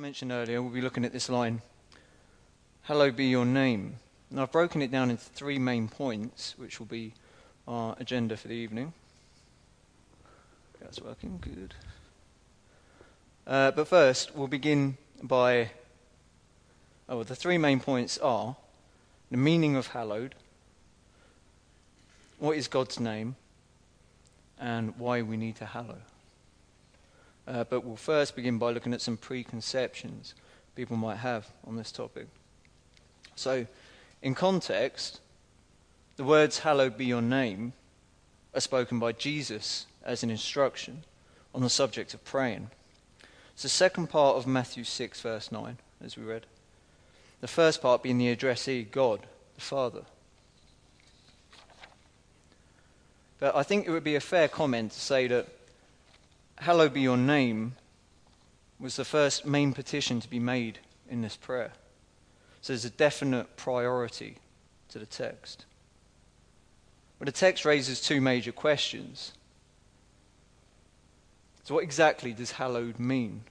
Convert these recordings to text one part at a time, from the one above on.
mentioned earlier, we'll be looking at this line Hallowed be your name. Now, I've broken it down into three main points, which will be our agenda for the evening. That's working good. Uh, but first, we'll begin by. Oh, well, the three main points are the meaning of hallowed, what is God's name, and why we need to hallow. Uh, but we'll first begin by looking at some preconceptions people might have on this topic. So, in context, the words, Hallowed be your name, are spoken by Jesus as an instruction on the subject of praying. It's the second part of Matthew 6, verse 9, as we read. The first part being the addressee, God, the Father. But I think it would be a fair comment to say that Hallowed be your name was the first main petition to be made in this prayer. So there's a definite priority to the text. But the text raises two major questions. So, what exactly does hallowed mean?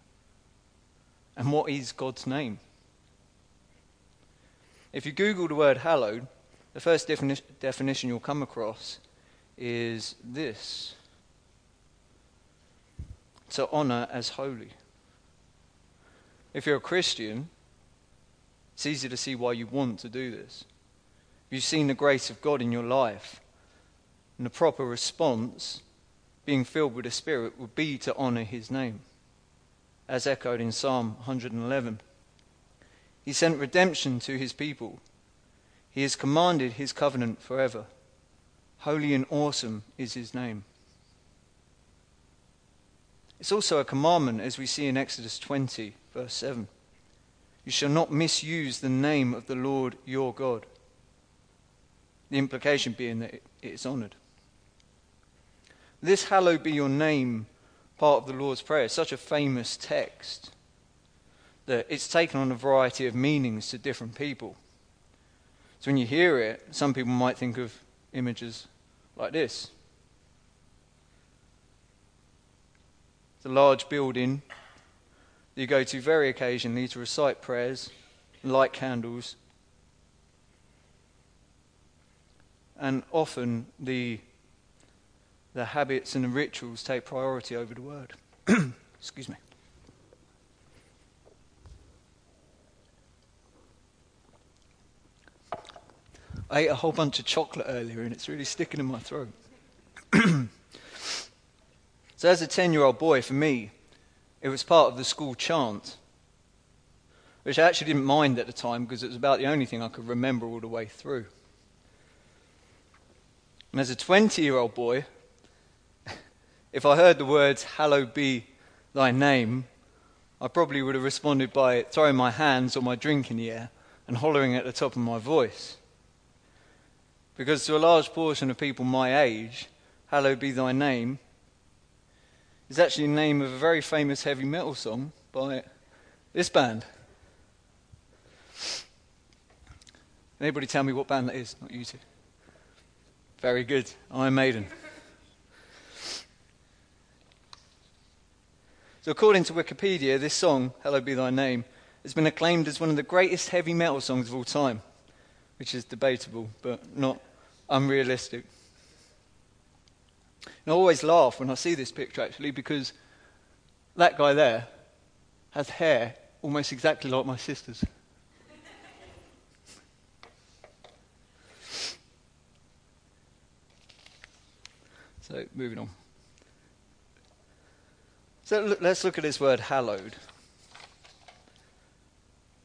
And what is God's name? If you Google the word hallowed, the first defini- definition you'll come across is this to honor as holy. If you're a Christian, it's easy to see why you want to do this. You've seen the grace of God in your life, and the proper response, being filled with the Spirit, would be to honor His name, as echoed in Psalm 111. He sent redemption to His people. He has commanded His covenant forever. Holy and awesome is His name. It's also a commandment, as we see in Exodus 20, verse 7. You shall not misuse the name of the Lord your God. The implication being that it is honored. This hallowed be your name part of the Lord's Prayer is such a famous text that it's taken on a variety of meanings to different people. So when you hear it, some people might think of images like this. It's a large building that you go to very occasionally to recite prayers, light candles, and often the the habits and the rituals take priority over the word. Excuse me. I ate a whole bunch of chocolate earlier and it's really sticking in my throat. so, as a 10 year old boy, for me, it was part of the school chant, which I actually didn't mind at the time because it was about the only thing I could remember all the way through. And as a 20 year old boy, if I heard the words, Hallowed be thy name, I probably would have responded by throwing my hands or my drink in the air and hollering at the top of my voice. Because to a large portion of people my age, Hallowed be thy name is actually the name of a very famous heavy metal song by this band. Anybody tell me what band that is? Not you two. Very good. Iron Maiden. So, according to Wikipedia, this song, Hallowed Be Thy Name, has been acclaimed as one of the greatest heavy metal songs of all time, which is debatable, but not unrealistic. And I always laugh when I see this picture, actually, because that guy there has hair almost exactly like my sister's. so, moving on. So look, let's look at this word hallowed.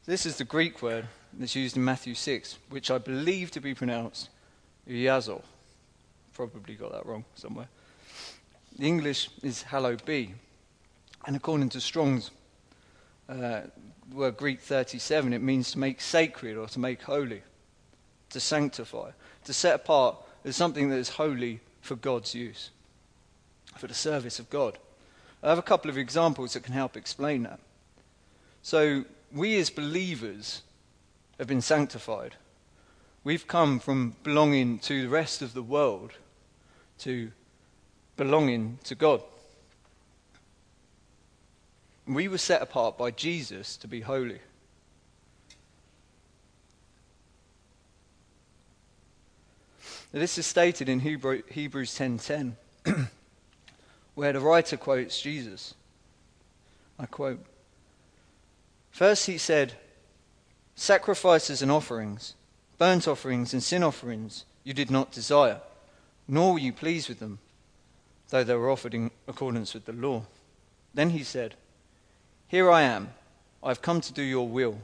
This is the Greek word that's used in Matthew 6, which I believe to be pronounced Yazo. Probably got that wrong somewhere. The English is hallowed be. And according to Strong's uh, word Greek 37, it means to make sacred or to make holy, to sanctify, to set apart as something that is holy for God's use, for the service of God. I have a couple of examples that can help explain that. So, we as believers have been sanctified. We've come from belonging to the rest of the world to belonging to God. We were set apart by Jesus to be holy. This is stated in Hebrew, Hebrews 10:10, where the writer quotes Jesus. I quote: First he said, "Sacrifices and offerings, burnt offerings and sin offerings, you did not desire, nor were you pleased with them, though they were offered in accordance with the law." Then he said, "Here I am. I have come to do your will."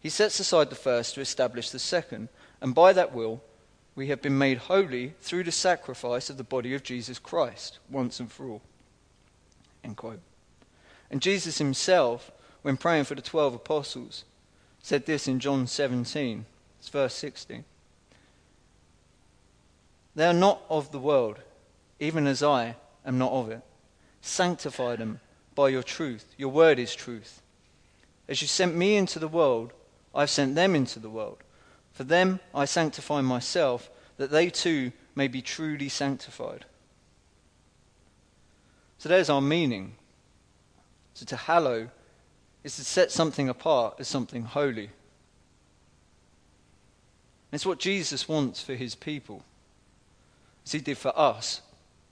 He sets aside the first to establish the second, and by that will we have been made holy through the sacrifice of the body of Jesus Christ, once and for all. And Jesus himself, when praying for the twelve apostles, said this in John 17, it's verse 16. They are not of the world, even as I am not of it. Sanctify them by your truth. Your word is truth. As you sent me into the world, I've sent them into the world. For them I sanctify myself, that they too may be truly sanctified. So there's our meaning. So to hallow is to set something apart as something holy. It's what Jesus wants for his people, as he did for us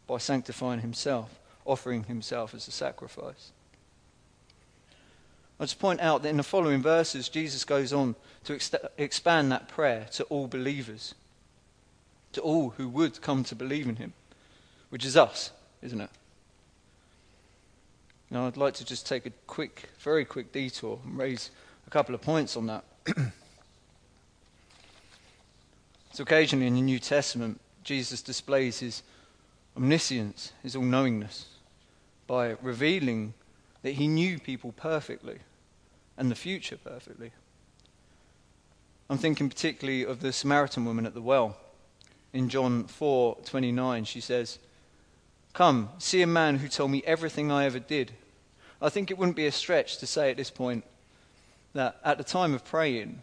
by sanctifying himself, offering himself as a sacrifice. I'll just point out that in the following verses, Jesus goes on to ex- expand that prayer to all believers, to all who would come to believe in him, which is us, isn't it? Now, I'd like to just take a quick, very quick detour and raise a couple of points on that. so, occasionally in the New Testament, Jesus displays his omniscience, his all knowingness, by revealing that he knew people perfectly and the future perfectly. I'm thinking particularly of the Samaritan woman at the well. In John 4:29 she says, "Come, see a man who told me everything I ever did." I think it wouldn't be a stretch to say at this point that at the time of praying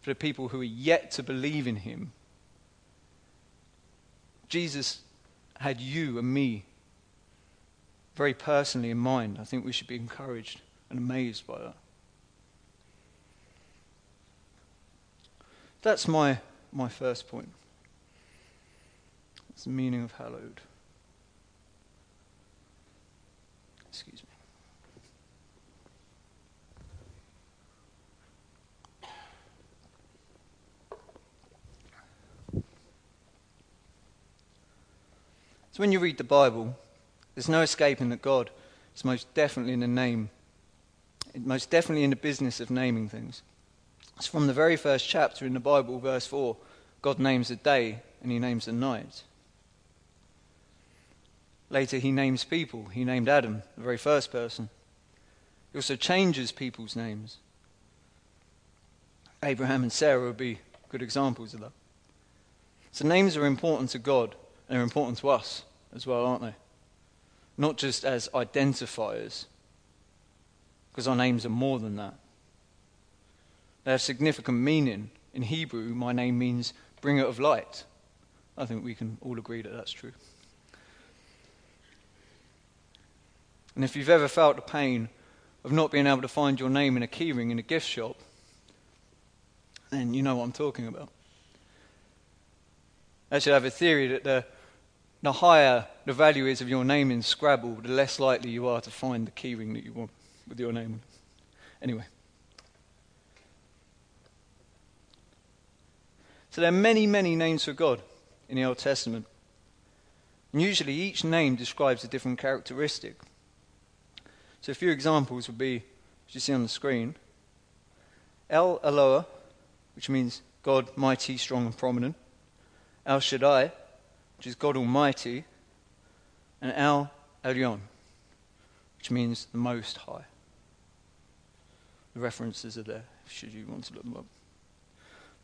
for the people who are yet to believe in him, Jesus had you and me very personally in mind. I think we should be encouraged and amazed by that. That's my, my first point. It's the meaning of hallowed. Excuse me. So when you read the Bible, there's no escaping that God is most definitely in the name, most definitely in the business of naming things. It's from the very first chapter in the Bible, verse 4. God names a day and he names a night. Later, he names people. He named Adam, the very first person. He also changes people's names. Abraham and Sarah would be good examples of that. So, names are important to God they're important to us as well, aren't they? Not just as identifiers, because our names are more than that. They have significant meaning. In Hebrew, my name means bringer of light. I think we can all agree that that's true. And if you've ever felt the pain of not being able to find your name in a keyring in a gift shop, then you know what I'm talking about. Actually, I have a theory that the, the higher the value is of your name in Scrabble, the less likely you are to find the keyring that you want with your name. on it. Anyway. So there are many, many names for God in the Old Testament. And usually each name describes a different characteristic. So a few examples would be, as you see on the screen, El Eloah, which means God mighty, strong, and prominent. El Shaddai, which is God Almighty. And El Elyon, which means the Most High. The references are there, should you want to look them up.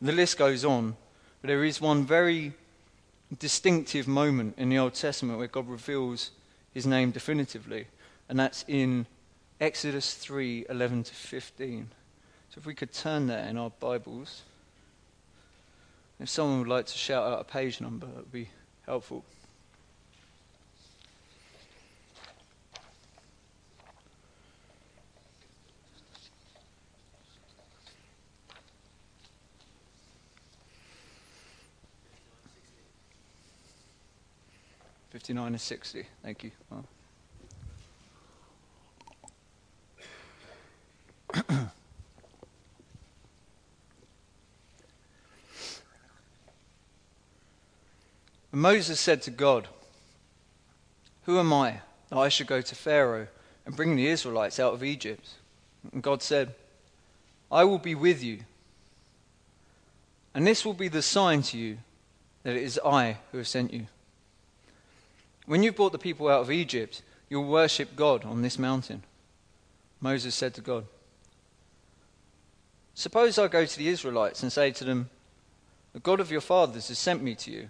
The list goes on, but there is one very distinctive moment in the Old Testament where God reveals his name definitively, and that's in Exodus 3 11 to 15. So if we could turn there in our Bibles. If someone would like to shout out a page number, that would be helpful. Fifty-nine to sixty. Thank you. Wow. Moses said to God, Who am I that I should go to Pharaoh and bring the Israelites out of Egypt? And God said, I will be with you. And this will be the sign to you that it is I who have sent you. When you've brought the people out of Egypt, you'll worship God on this mountain. Moses said to God, Suppose I go to the Israelites and say to them, The God of your fathers has sent me to you,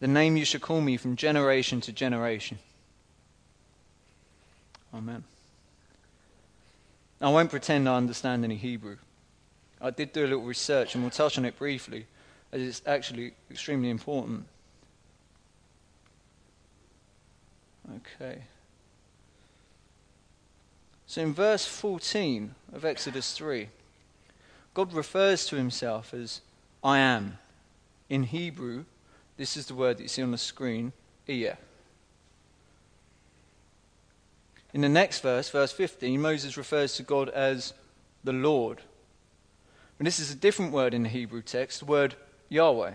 the name you shall call me from generation to generation. Amen. I won't pretend I understand any Hebrew. I did do a little research, and we'll touch on it briefly, as it's actually extremely important. Okay. So in verse 14 of Exodus 3, God refers to himself as I am. In Hebrew, this is the word that you see on the screen, Ehyeh. In the next verse, verse 15, Moses refers to God as the Lord. And this is a different word in the Hebrew text, the word Yahweh.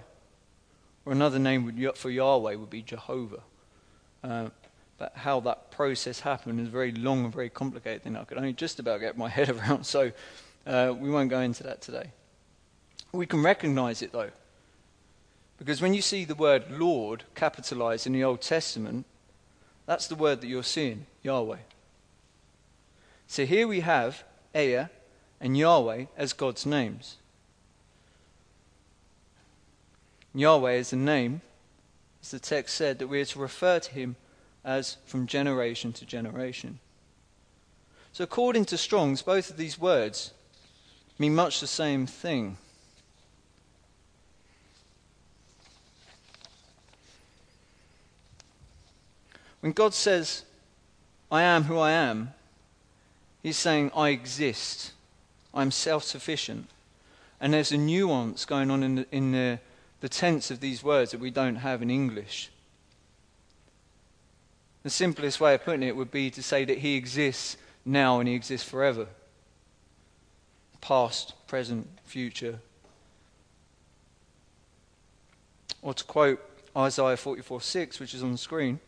Or another name for Yahweh would be Jehovah. Uh, but how that process happened is a very long and very complicated thing I could only just about get my head around, so uh, we won't go into that today. We can recognize it though. Because when you see the word Lord capitalized in the Old Testament, that's the word that you're seeing, Yahweh. So here we have Ehyeh and Yahweh as God's names. Yahweh is the name, as the text said, that we are to refer to him as from generation to generation. So, according to Strong's, both of these words mean much the same thing. When God says, I am who I am, He's saying, I exist. I'm self sufficient. And there's a nuance going on in, the, in the, the tense of these words that we don't have in English. The simplest way of putting it would be to say that he exists now and he exists forever. Past, present, future. Or to quote Isaiah 44 6, which is on the screen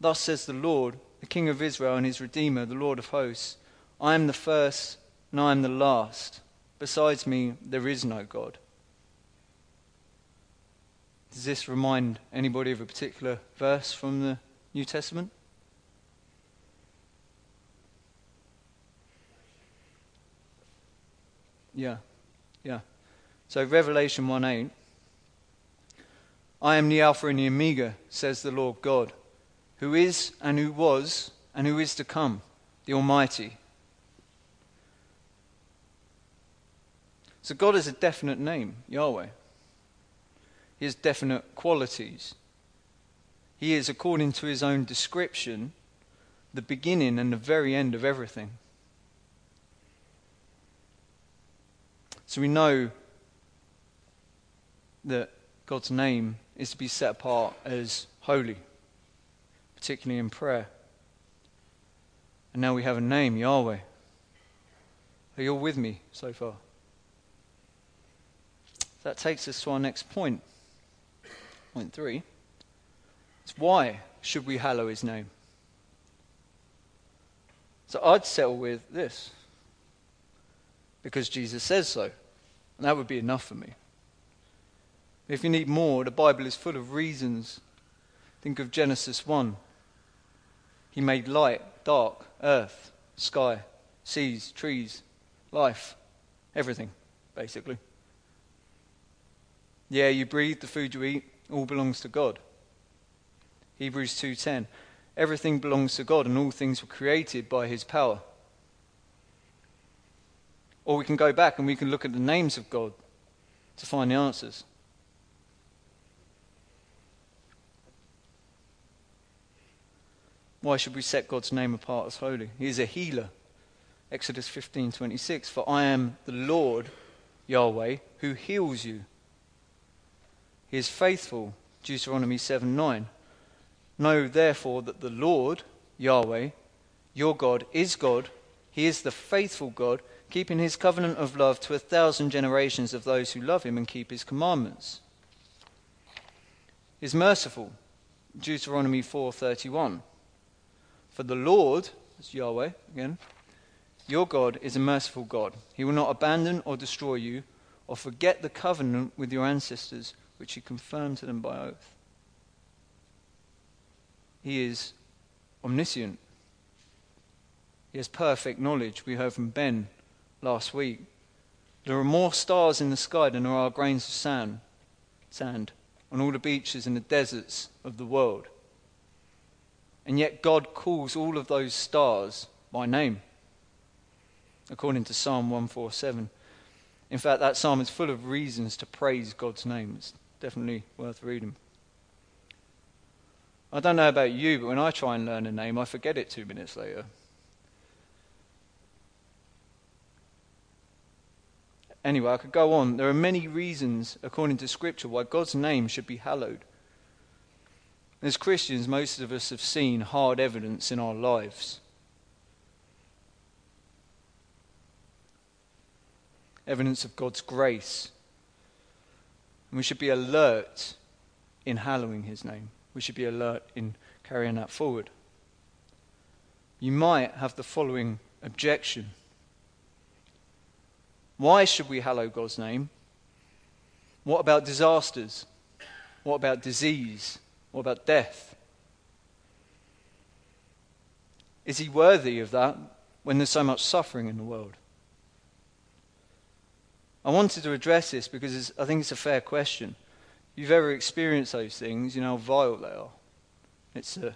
Thus says the Lord, the King of Israel and his Redeemer, the Lord of hosts I am the first and I am the last. Besides me, there is no God. Does this remind anybody of a particular verse from the New Testament? Yeah, yeah. So Revelation 1 8. I am the Alpha and the Omega, says the Lord God, who is and who was and who is to come, the Almighty. So God is a definite name, Yahweh. He has definite qualities. He is, according to his own description, the beginning and the very end of everything. So we know that God's name is to be set apart as holy, particularly in prayer. And now we have a name, Yahweh. Are you all with me so far? That takes us to our next point. Point three. It's why should we hallow his name? So I'd settle with this. Because Jesus says so. And that would be enough for me. If you need more, the Bible is full of reasons. Think of Genesis 1. He made light, dark, earth, sky, seas, trees, life, everything, basically. Yeah, you breathe, the food you eat, all belongs to God. Hebrews 2:10. Everything belongs to God, and all things were created by his power. Or we can go back and we can look at the names of God to find the answers. Why should we set God's name apart as holy? He is a healer. Exodus 15:26 For I am the Lord Yahweh who heals you. He is faithful. Deuteronomy 7:9 Know therefore that the Lord Yahweh your God is God. He is the faithful God keeping his covenant of love to a thousand generations of those who love him and keep his commandments. He is merciful. Deuteronomy 4:31. For the Lord, that's Yahweh again, your God is a merciful God. He will not abandon or destroy you or forget the covenant with your ancestors which he confirmed to them by oath. He is omniscient. He has perfect knowledge. We heard from Ben last week. There are more stars in the sky than there are grains of sand, sand on all the beaches and the deserts of the world. And yet God calls all of those stars by name, according to Psalm 147. In fact, that psalm is full of reasons to praise God's name. It's definitely worth reading. I don't know about you, but when I try and learn a name, I forget it two minutes later. Anyway, I could go on. There are many reasons, according to Scripture, why God's name should be hallowed. As Christians, most of us have seen hard evidence in our lives. Evidence of God's grace. And we should be alert in hallowing His name. We should be alert in carrying that forward. You might have the following objection. Why should we hallow God's name? What about disasters? What about disease? What about death? Is he worthy of that when there's so much suffering in the world? I wanted to address this because I think it's a fair question. If you've ever experienced those things, you know how vile they are. It's uh,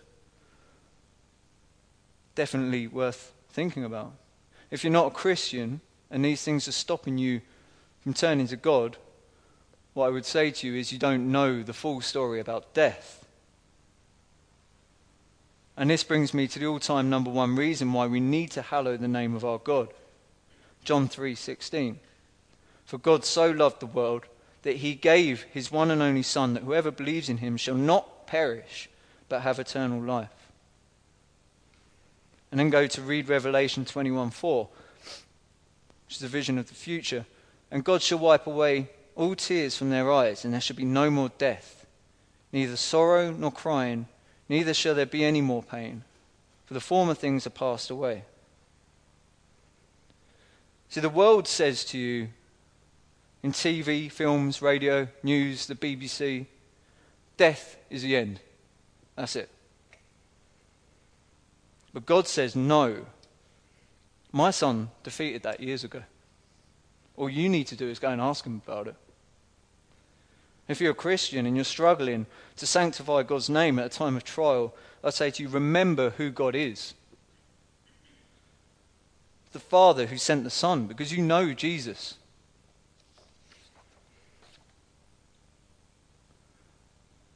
definitely worth thinking about. If you're not a Christian, and these things are stopping you from turning to God, what I would say to you is you don't know the full story about death. And this brings me to the all-time number one reason why we need to hallow the name of our God. John 3:16. For God so loved the world that he gave his one and only son that whoever believes in him shall not perish but have eternal life. And then go to read Revelation 21:4 which is a vision of the future. And God shall wipe away all tears from their eyes, and there shall be no more death, neither sorrow nor crying, neither shall there be any more pain, for the former things are passed away. See, the world says to you in TV, films, radio, news, the BBC, death is the end. That's it. But God says no. My son defeated that years ago. All you need to do is go and ask him about it. If you're a Christian and you're struggling to sanctify God's name at a time of trial, I say to you, remember who God is. The Father who sent the Son, because you know Jesus.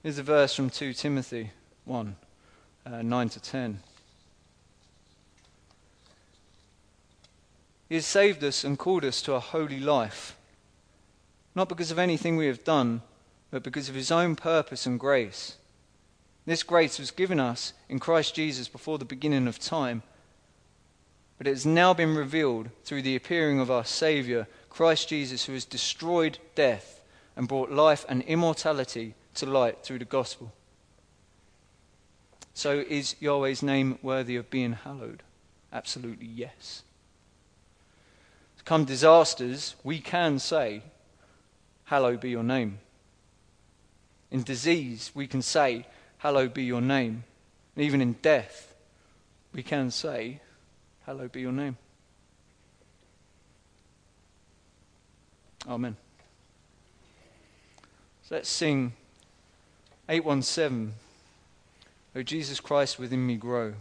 Here's a verse from 2 Timothy 1 uh, 9 to 10. He has saved us and called us to a holy life, not because of anything we have done, but because of His own purpose and grace. This grace was given us in Christ Jesus before the beginning of time, but it has now been revealed through the appearing of our Saviour, Christ Jesus, who has destroyed death and brought life and immortality to light through the gospel. So, is Yahweh's name worthy of being hallowed? Absolutely yes come disasters, we can say, Hallowed be your name. In disease, we can say, Hallowed be your name. And even in death, we can say, Hallowed be your name. Amen. So let's sing 817 O Jesus Christ, within me grow.